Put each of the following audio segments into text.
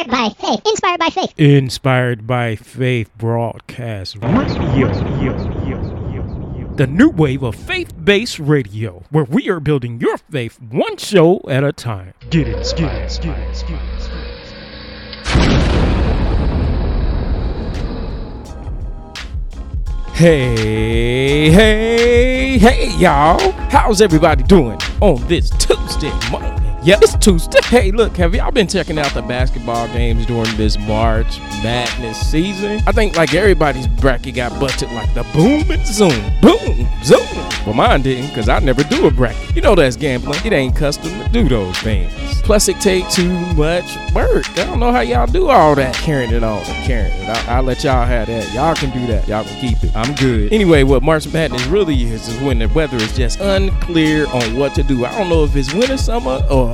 Inspired by faith. Inspired by faith. Inspired by Faith broadcast radio. The new wave of faith based radio, where we are building your faith one show at a time. Get it, get it, get it, get it. Hey, hey, hey, y'all. How's everybody doing on this Tuesday morning? Yep, it's Tuesday. Hey, look, have y'all been checking out the basketball games during this March Madness season? I think like everybody's bracket got busted like the boom and zoom, boom, zoom. Well, mine didn't, because I never do a bracket. You know that's gambling. It ain't custom to do those things. Plus, it take too much work. I don't know how y'all do all that carrying it on carrying it. I, I'll let y'all have that. Y'all can do that. Y'all can keep it. I'm good. Anyway, what March Madness really is is when the weather is just unclear on what to do. I don't know if it's winter, summer, or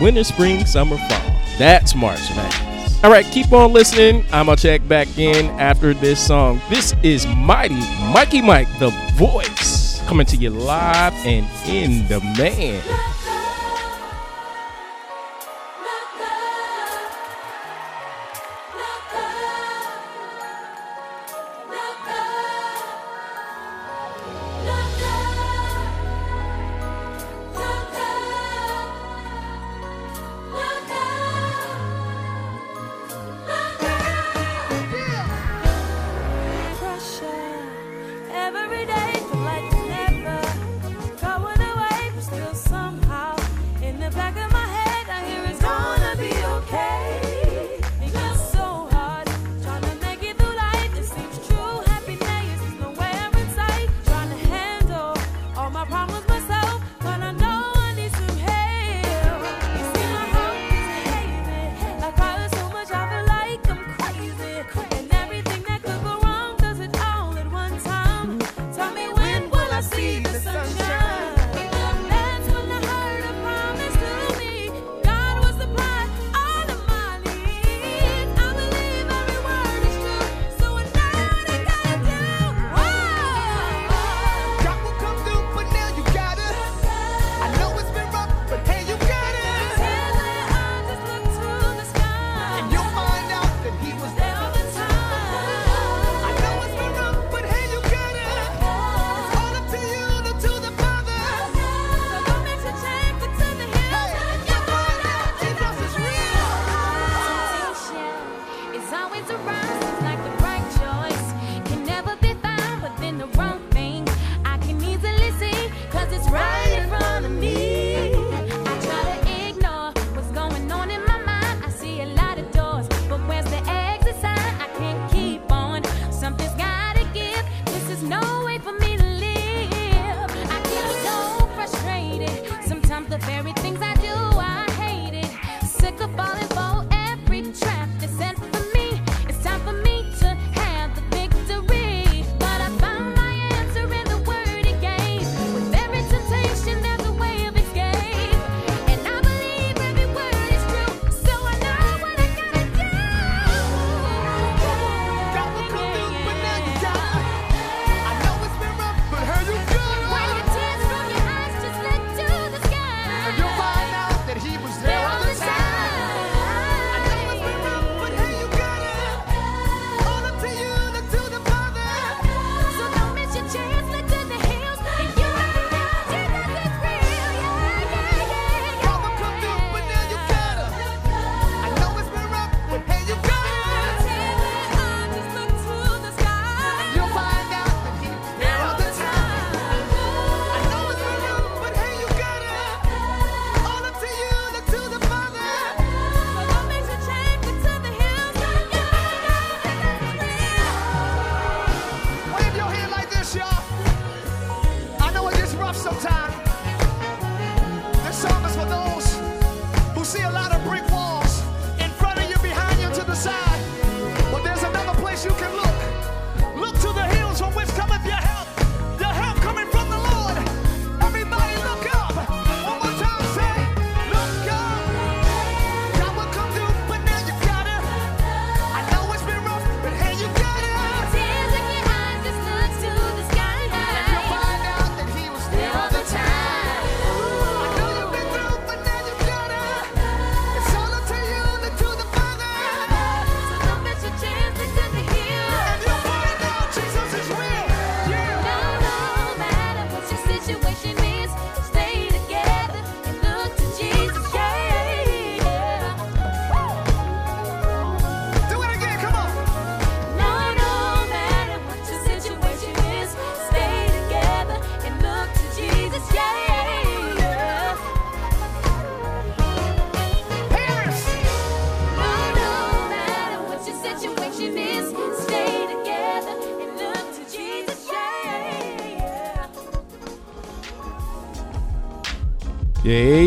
Winter, spring, summer, fall. That's March Madness. All right, keep on listening. I'm gonna check back in after this song. This is Mighty Mikey Mike, the voice, coming to you live and in demand.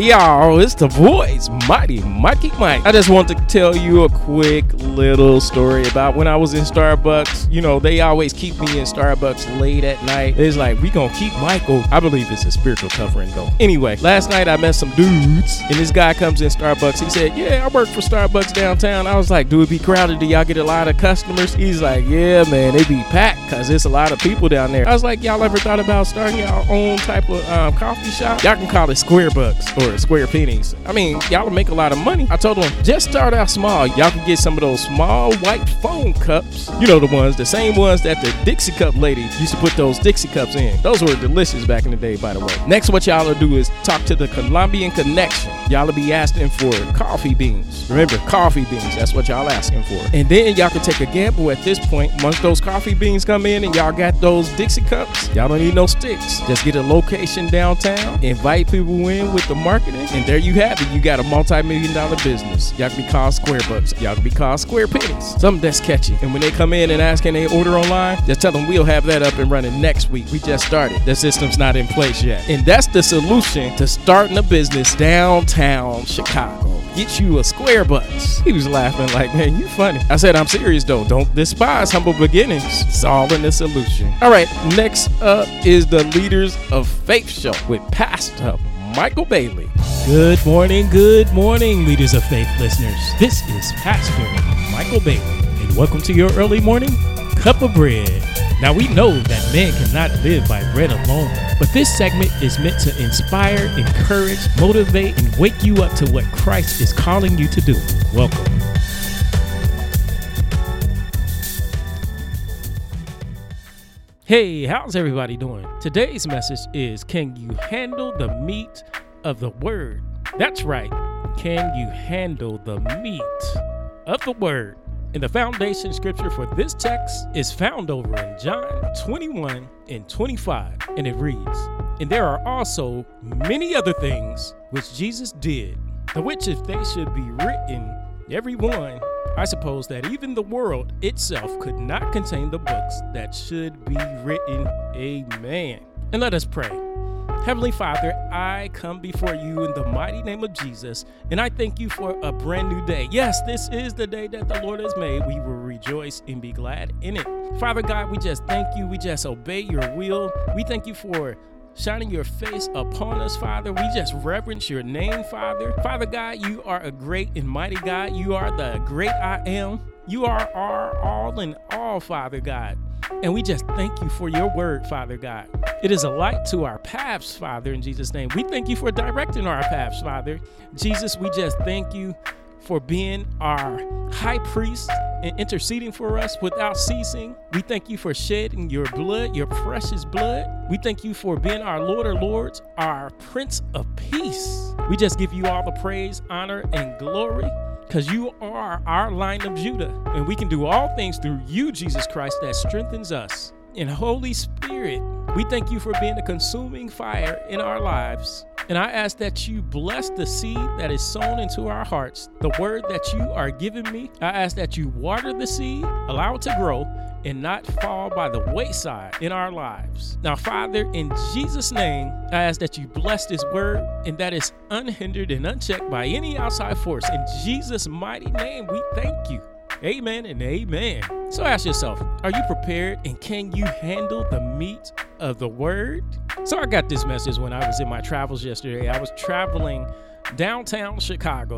Y'all, it's the voice, Mighty Mikey Mike. I just want to tell you a quick little story about when I was in Starbucks. You know, they always keep me in Starbucks late at night. It's like, we gonna keep Michael. I believe it's a spiritual covering though. Anyway, last night I met some dudes, and this guy comes in Starbucks. He said, Yeah, I work for Starbucks downtown. I was like, Do it be crowded? Do y'all get a lot of customers? He's like, Yeah, man, they be packed because there's a lot of people down there. I was like, Y'all ever thought about starting your own type of um, coffee shop? Y'all can call it Square Bucks or Square Pennies. I mean, y'all make a lot of money. I told him, just start out small. Y'all can get some of those small white foam cups. You know the ones, the same ones that the Dixie Cup lady used to put those Dixie Cups in. Those were delicious back in the day, by the way. Next, what y'all will do is talk to the Colombian Connection. Y'all will be asking for coffee beans. Remember, coffee beans. That's what y'all asking for. And then y'all can take a gamble at this point. Once those coffee beans come in and y'all got those Dixie cups, y'all don't need no sticks. Just get a location downtown, invite people in with the marketing, and there you have it. You got a multi-million dollar business. Y'all can be called Square Bucks. Y'all can be called Square Pennies. Something that's catchy. And when they come in and ask can they order online, just tell them we'll have that up and running next week. We just started. The system's not in place yet. And that's the solution to starting a business downtown Chicago. Get you a Square Bucks. He was laughing like, man, you funny. I said, I'm serious though. Don't despise humble beginnings. It's all in the solution. All right, next up is the Leaders of Faith show with Pastor Michael Bailey. Good morning, good morning, leaders of faith listeners. This is Pastor Michael Bailey, and welcome to your early morning cup of bread. Now, we know that man cannot live by bread alone, but this segment is meant to inspire, encourage, motivate, and wake you up to what Christ is calling you to do. Welcome. Hey, how's everybody doing? Today's message is Can you handle the meat of the word? That's right. Can you handle the meat of the word? And the foundation scripture for this text is found over in John 21 and 25, and it reads, And there are also many other things which Jesus did, the which if they should be written, every one, I suppose that even the world itself could not contain the books that should be written. Amen. And let us pray. Heavenly Father, I come before you in the mighty name of Jesus, and I thank you for a brand new day. Yes, this is the day that the Lord has made. We will rejoice and be glad in it. Father God, we just thank you. We just obey your will. We thank you for shining your face upon us, Father. We just reverence your name, Father. Father God, you are a great and mighty God. You are the great I am. You are our all in all, Father God. And we just thank you for your word, Father God. It is a light to our paths, Father, in Jesus' name. We thank you for directing our paths, Father. Jesus, we just thank you for being our high priest and interceding for us without ceasing. We thank you for shedding your blood, your precious blood. We thank you for being our Lord of Lords, our Prince of Peace. We just give you all the praise, honor, and glory because you are our Lion of Judah. And we can do all things through you, Jesus Christ, that strengthens us. And Holy Spirit, we thank you for being a consuming fire in our lives. And I ask that you bless the seed that is sown into our hearts, the word that you are giving me. I ask that you water the seed, allow it to grow, and not fall by the wayside in our lives. Now, Father, in Jesus' name, I ask that you bless this word and that is unhindered and unchecked by any outside force. In Jesus' mighty name, we thank you. Amen and amen. So ask yourself, are you prepared and can you handle the meat of the word? So I got this message when I was in my travels yesterday. I was traveling downtown Chicago.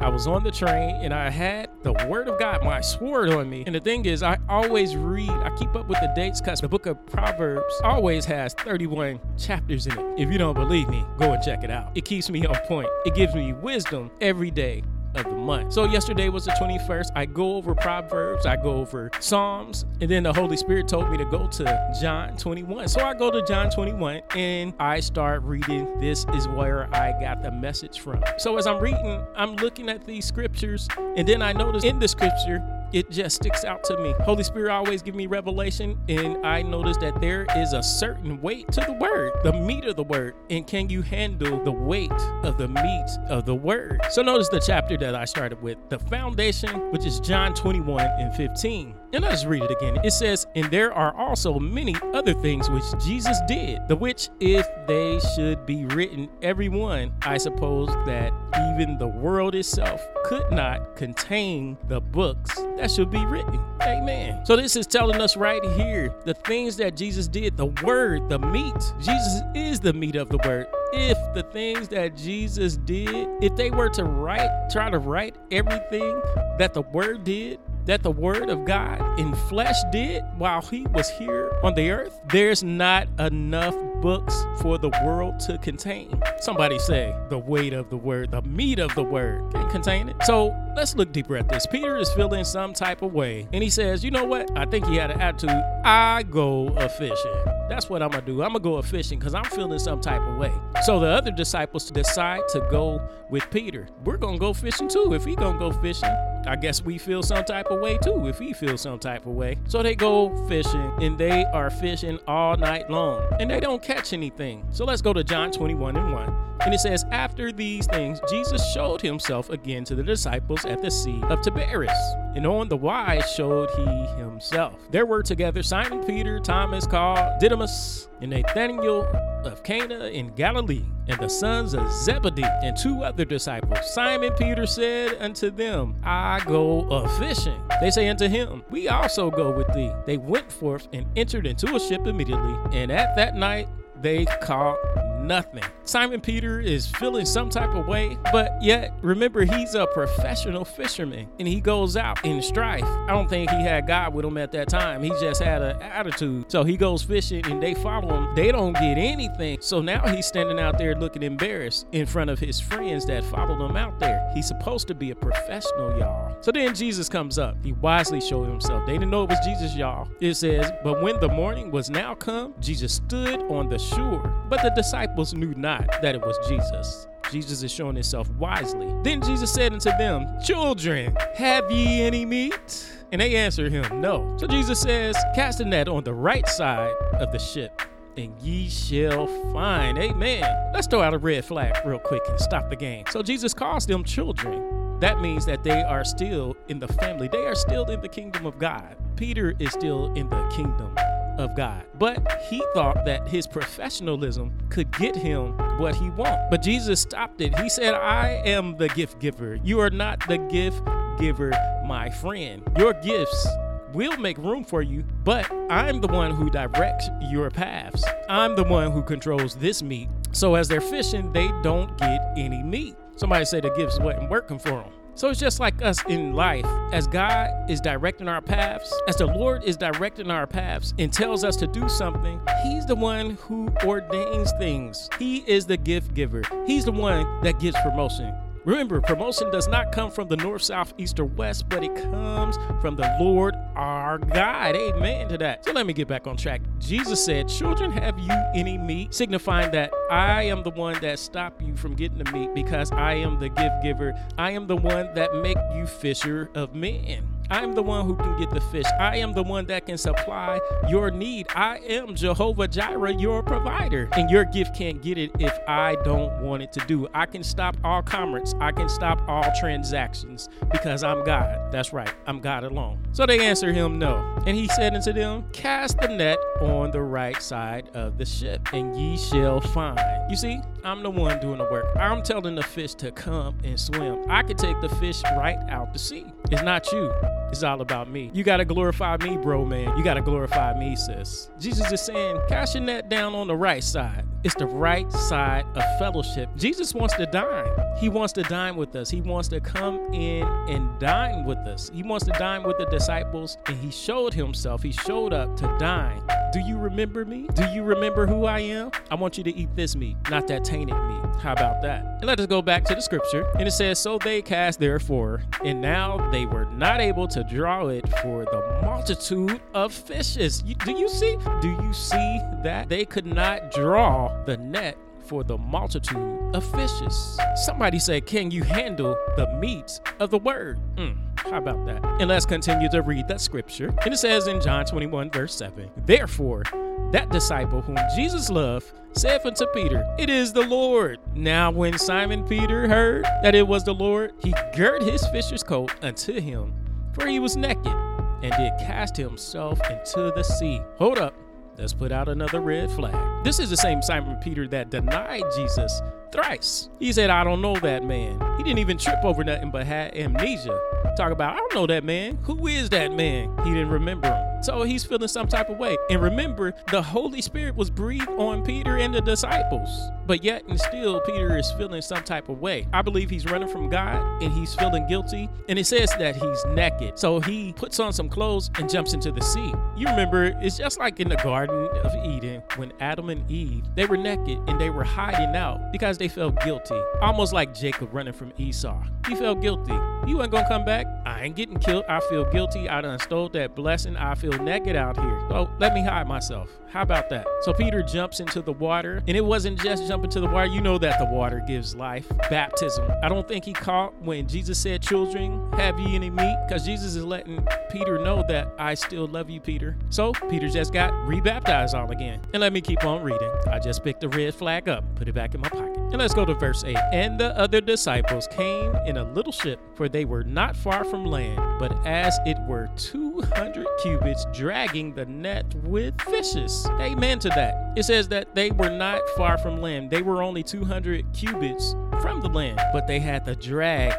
I was on the train and I had the word of God, my sword on me. And the thing is, I always read, I keep up with the dates because the book of Proverbs always has 31 chapters in it. If you don't believe me, go and check it out. It keeps me on point, it gives me wisdom every day of the month. So yesterday was the 21st. I go over Proverbs, I go over Psalms, and then the Holy Spirit told me to go to John 21. So I go to John 21 and I start reading. This is where I got the message from. So as I'm reading, I'm looking at these scriptures, and then I notice in the scripture it just sticks out to me. Holy Spirit always give me revelation, and I notice that there is a certain weight to the word, the meat of the word. And can you handle the weight of the meat of the word? So notice the chapter that I started with, the foundation, which is John 21 and 15. And let's read it again. It says, And there are also many other things which Jesus did, the which if they should be written, every one, I suppose that even the world itself could not contain the books that should be written. Amen. So this is telling us right here the things that Jesus did, the word, the meat. Jesus is the meat of the word if the things that Jesus did, if they were to write, try to write everything that the Word did, that the Word of God in flesh did while He was here on the earth, there's not enough books for the world to contain. Somebody say the weight of the Word, the meat of the Word can contain it. So let's look deeper at this. Peter is feeling some type of way, and he says, You know what? I think he had an attitude. I go a fishing. That's what I'm gonna do. I'm gonna go fishing because I'm feeling some type of way. So the other disciples decide to go with Peter. We're gonna go fishing too. If he gonna go fishing, I guess we feel some type of way too. If he feels some type of way, so they go fishing and they are fishing all night long and they don't catch anything. So let's go to John 21 and 1. And it says, After these things, Jesus showed himself again to the disciples at the Sea of Tiberias. And on the wise showed he himself. There were together Simon Peter, Thomas called Didymus, and Nathanael of Cana in Galilee, and the sons of Zebedee, and two other disciples. Simon Peter said unto them, I go a fishing. They say unto him, We also go with thee. They went forth and entered into a ship immediately, and at that night they caught nothing. Simon Peter is feeling some type of way, but yet remember he's a professional fisherman and he goes out in strife. I don't think he had God with him at that time. He just had an attitude. So he goes fishing and they follow him. They don't get anything. So now he's standing out there looking embarrassed in front of his friends that followed him out there. He's supposed to be a professional, y'all. So then Jesus comes up. He wisely showed himself. They didn't know it was Jesus, y'all. It says, But when the morning was now come, Jesus stood on the shore. But the disciples knew not that it was Jesus. Jesus is showing himself wisely. Then Jesus said unto them, Children, have ye any meat? And they answered him, No. So Jesus says, Cast the net on the right side of the ship, and ye shall find. Amen. Let's throw out a red flag real quick and stop the game. So Jesus calls them children. That means that they are still in the family, they are still in the kingdom of God. Peter is still in the kingdom of God. But he thought that his professionalism could get him what he wanted. But Jesus stopped it. He said, I am the gift giver. You are not the gift giver, my friend. Your gifts will make room for you, but I'm the one who directs your paths. I'm the one who controls this meat. So as they're fishing, they don't get any meat. Somebody said the gifts wasn't working for them. So it's just like us in life. As God is directing our paths, as the Lord is directing our paths and tells us to do something, He's the one who ordains things. He is the gift giver. He's the one that gives promotion. Remember, promotion does not come from the north, south, east, or west, but it comes from the Lord our God. Amen to that. So let me get back on track. Jesus said, Children, have you any meat? Signifying that I am the one that stop you from getting the meat because I am the gift giver. I am the one that make you fisher of men. I am the one who can get the fish. I am the one that can supply your need. I am Jehovah Jireh, your provider. And your gift can't get it if I don't want it to do. I can stop all commerce. I can stop all transactions because I'm God. That's right. I'm God alone. So they answer him no. And he said unto them, Cast the net on the right side of the ship, and ye shall find. You see, I'm the one doing the work. I'm telling the fish to come and swim. I can take the fish right out to sea. It's not you. It's all about me. You gotta glorify me, bro, man. You gotta glorify me, sis. Jesus is saying, your net down on the right side. It's the right side of fellowship. Jesus wants to dine. He wants to dine with us. He wants to come in and dine with us. He wants to dine with the disciples, and he showed himself. He showed up to dine. Do you remember me? Do you remember who I am? I want you to eat this meat, not that tainted meat. How about that? And let us go back to the scripture. And it says, So they cast therefore, and now they were not able to draw it for the multitude of fishes. You, do you see? Do you see that? They could not draw the net for the multitude of fishes. Somebody said, Can you handle the meat of the word? Mm. How about that? And let's continue to read that scripture. And it says in John 21, verse 7 Therefore, that disciple whom Jesus loved saith unto Peter, It is the Lord. Now, when Simon Peter heard that it was the Lord, he girt his fisher's coat unto him, for he was naked, and did cast himself into the sea. Hold up. Let's put out another red flag. This is the same Simon Peter that denied Jesus thrice. He said, I don't know that man. He didn't even trip over nothing but had amnesia. Talk about, I don't know that man. Who is that man? He didn't remember him. So he's feeling some type of way. And remember, the Holy Spirit was breathed on Peter and the disciples. But yet and still, Peter is feeling some type of way. I believe he's running from God and he's feeling guilty. And it says that he's naked. So he puts on some clothes and jumps into the sea. You remember, it's just like in the Garden of Eden when Adam and Eve, they were naked and they were hiding out because they felt guilty. Almost like Jacob running from Esau. He felt guilty. You ain't gonna come back. I ain't getting killed. I feel guilty. I done stole that blessing. I feel naked out here. So let me hide myself. How about that? So Peter jumps into the water, and it wasn't just jumping to the water. You know that the water gives life, baptism. I don't think he caught when Jesus said, Children, have ye any meat? Because Jesus is letting Peter know that I still love you, Peter. So Peter just got rebaptized all again. And let me keep on reading. I just picked the red flag up, put it back in my pocket. And let's go to verse 8. And the other disciples came in a little ship, for they were not far from land, but as it were 200 cubits, dragging the net with fishes. Amen to that. It says that they were not far from land. They were only 200 cubits from the land, but they had to drag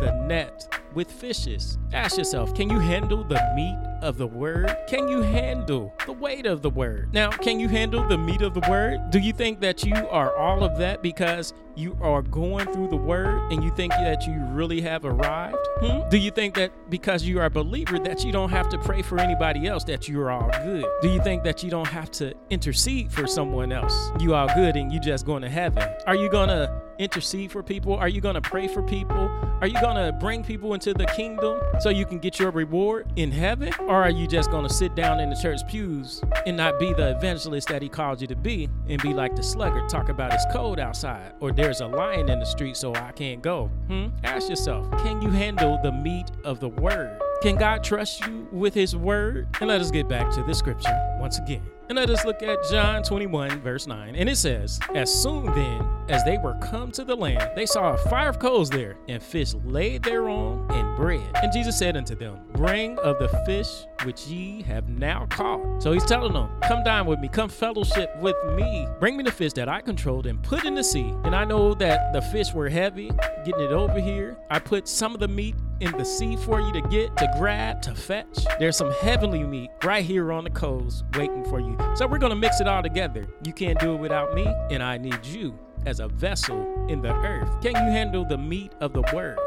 the net with fishes. Ask yourself, can you handle the meat of the word? Can you handle the weight of the word? Now, can you handle the meat of the word? Do you think that you are all of that because you are going through the word and you think that you really have arrived? Hmm? Do you think that because you are a believer that you don't have to pray for anybody else that you are all good? Do you think that you don't have to intercede for someone else? You are good and you just going to heaven. Are you going to intercede for people? Are you going to pray for people? Are you going to bring people into the kingdom so you can get your reward in heaven? Or are you just going to sit down in the church pews and not be the evangelist that he called you to be and be like the sluggard, talk about it's cold outside or there's a lion in the street so I can't go? Hmm? Ask yourself, can you handle the meat of the word? Can God trust you with his word? And let us get back to the scripture once again. And let us look at John 21, verse 9. And it says, As soon then as they were come to the land, they saw a fire of coals there, and fish laid thereon, and bread. And Jesus said unto them, Bring of the fish which ye have now caught. So he's telling them, Come dine with me, come fellowship with me. Bring me the fish that I controlled and put in the sea. And I know that the fish were heavy, getting it over here. I put some of the meat in the sea for you to get, to grab, to fetch. There's some heavenly meat right here on the coast waiting for you. So we're going to mix it all together. You can't do it without me, and I need you as a vessel in the earth. Can you handle the meat of the word?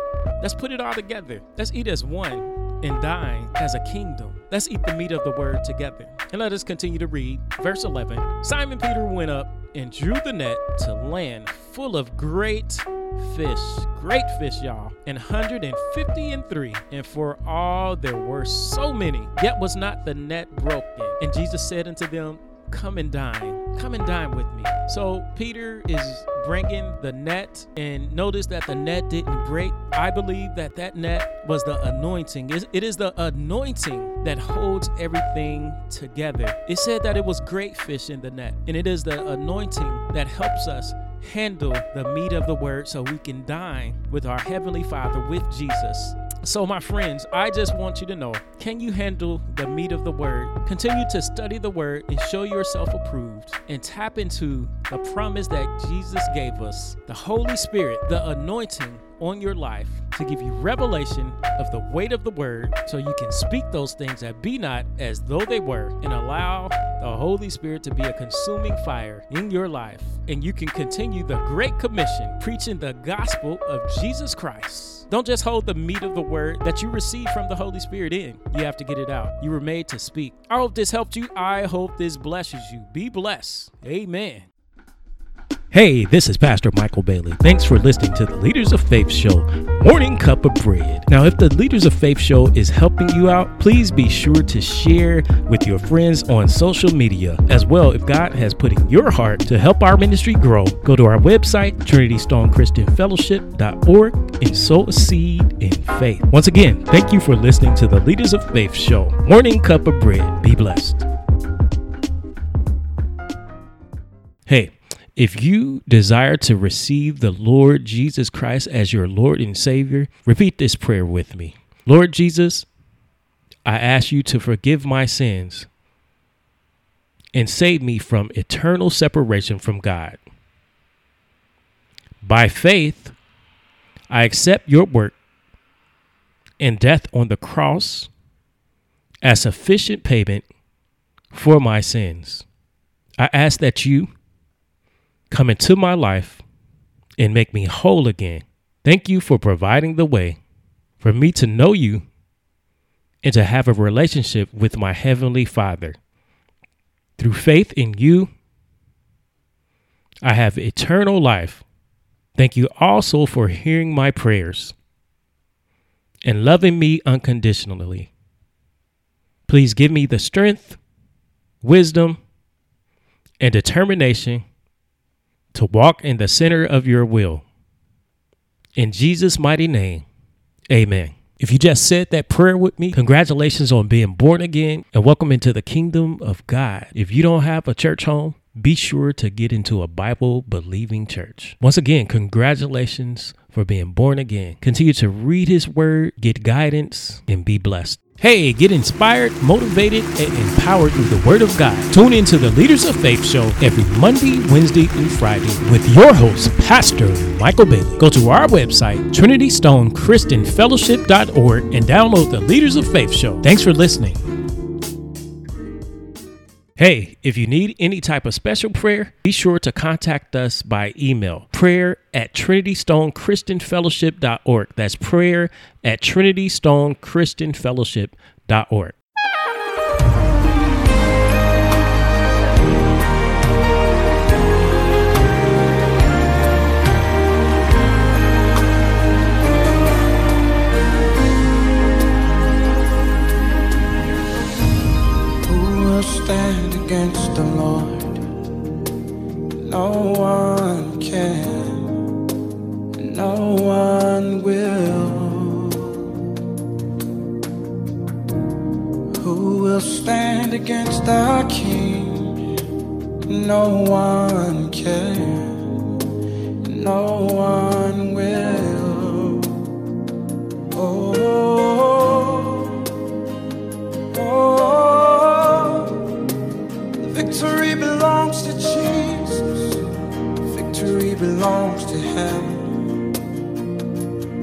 Let's put it all together. Let's eat as one and dine as a kingdom. Let's eat the meat of the word together. And let us continue to read. Verse 11 Simon Peter went up and drew the net to land full of great fish. Great fish, y'all. And 150 and three. And for all there were so many, yet was not the net broken. And Jesus said unto them, Come and dine. Come and dine with me. So Peter is bringing the net, and notice that the net didn't break. I believe that that net was the anointing. It is the anointing that holds everything together. It said that it was great fish in the net, and it is the anointing that helps us handle the meat of the word so we can dine with our Heavenly Father, with Jesus. So, my friends, I just want you to know can you handle the meat of the word? Continue to study the word and show yourself approved and tap into the promise that Jesus gave us the Holy Spirit, the anointing on your life to give you revelation of the weight of the word so you can speak those things that be not as though they were and allow the Holy Spirit to be a consuming fire in your life. And you can continue the Great Commission preaching the gospel of Jesus Christ. Don't just hold the meat of the word that you receive from the Holy Spirit in. You have to get it out. You were made to speak. I hope this helped you. I hope this blesses you. Be blessed. Amen. Hey, this is Pastor Michael Bailey. Thanks for listening to the Leaders of Faith Show Morning Cup of Bread. Now, if the Leaders of Faith Show is helping you out, please be sure to share with your friends on social media. As well, if God has put in your heart to help our ministry grow, go to our website, TrinityStoneChristianFellowship.org, and sow a seed in faith. Once again, thank you for listening to the Leaders of Faith Show Morning Cup of Bread. Be blessed. Hey, if you desire to receive the Lord Jesus Christ as your Lord and Savior, repeat this prayer with me. Lord Jesus, I ask you to forgive my sins and save me from eternal separation from God. By faith, I accept your work and death on the cross as sufficient payment for my sins. I ask that you come into my life and make me whole again. Thank you for providing the way for me to know you and to have a relationship with my Heavenly Father. Through faith in you, I have eternal life. Thank you also for hearing my prayers and loving me unconditionally. Please give me the strength, wisdom, and determination to walk in the center of your will. In Jesus' mighty name, amen. If you just said that prayer with me, congratulations on being born again and welcome into the kingdom of God. If you don't have a church home, be sure to get into a Bible believing church. Once again, congratulations for being born again. Continue to read his word, get guidance, and be blessed. Hey, get inspired, motivated, and empowered through the Word of God. Tune into the Leaders of Faith show every Monday, Wednesday, and Friday with your host, Pastor Michael Bailey. Go to our website, TrinityStoneChristianFellowship.org, and download the Leaders of Faith show. Thanks for listening. Hey, if you need any type of special prayer, be sure to contact us by email prayer at trinitystonechristianfellowship.org. That's prayer at trinitystonechristianfellowship.org.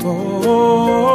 Oh,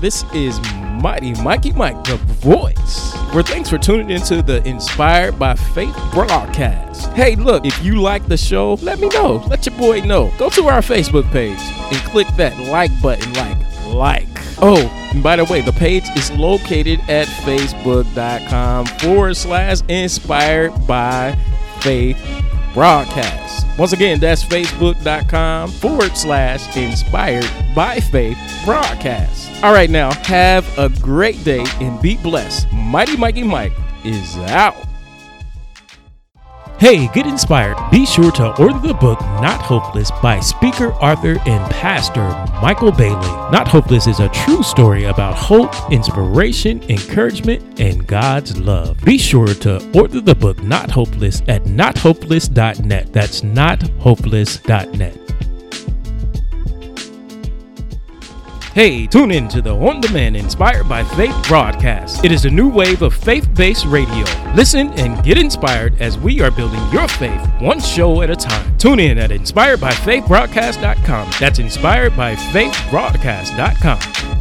This is Mighty Mikey Mike, the voice. Where thanks for tuning into the Inspired by Faith broadcast. Hey, look, if you like the show, let me know. Let your boy know. Go to our Facebook page and click that like button, like, like. Oh, and by the way, the page is located at facebook.com forward slash inspired by faith broadcast. Once again, that's facebook.com forward slash inspired by faith broadcast. All right, now have a great day and be blessed. Mighty Mikey Mike is out. Hey, get inspired. Be sure to order the book Not Hopeless by speaker, author, and pastor Michael Bailey. Not Hopeless is a true story about hope, inspiration, encouragement, and God's love. Be sure to order the book Not Hopeless at nothopeless.net. That's nothopeless.net. Hey, tune in to the On Demand Inspired by Faith broadcast. It is a new wave of faith based radio. Listen and get inspired as we are building your faith one show at a time. Tune in at inspiredbyfaithbroadcast.com. That's inspiredbyfaithbroadcast.com.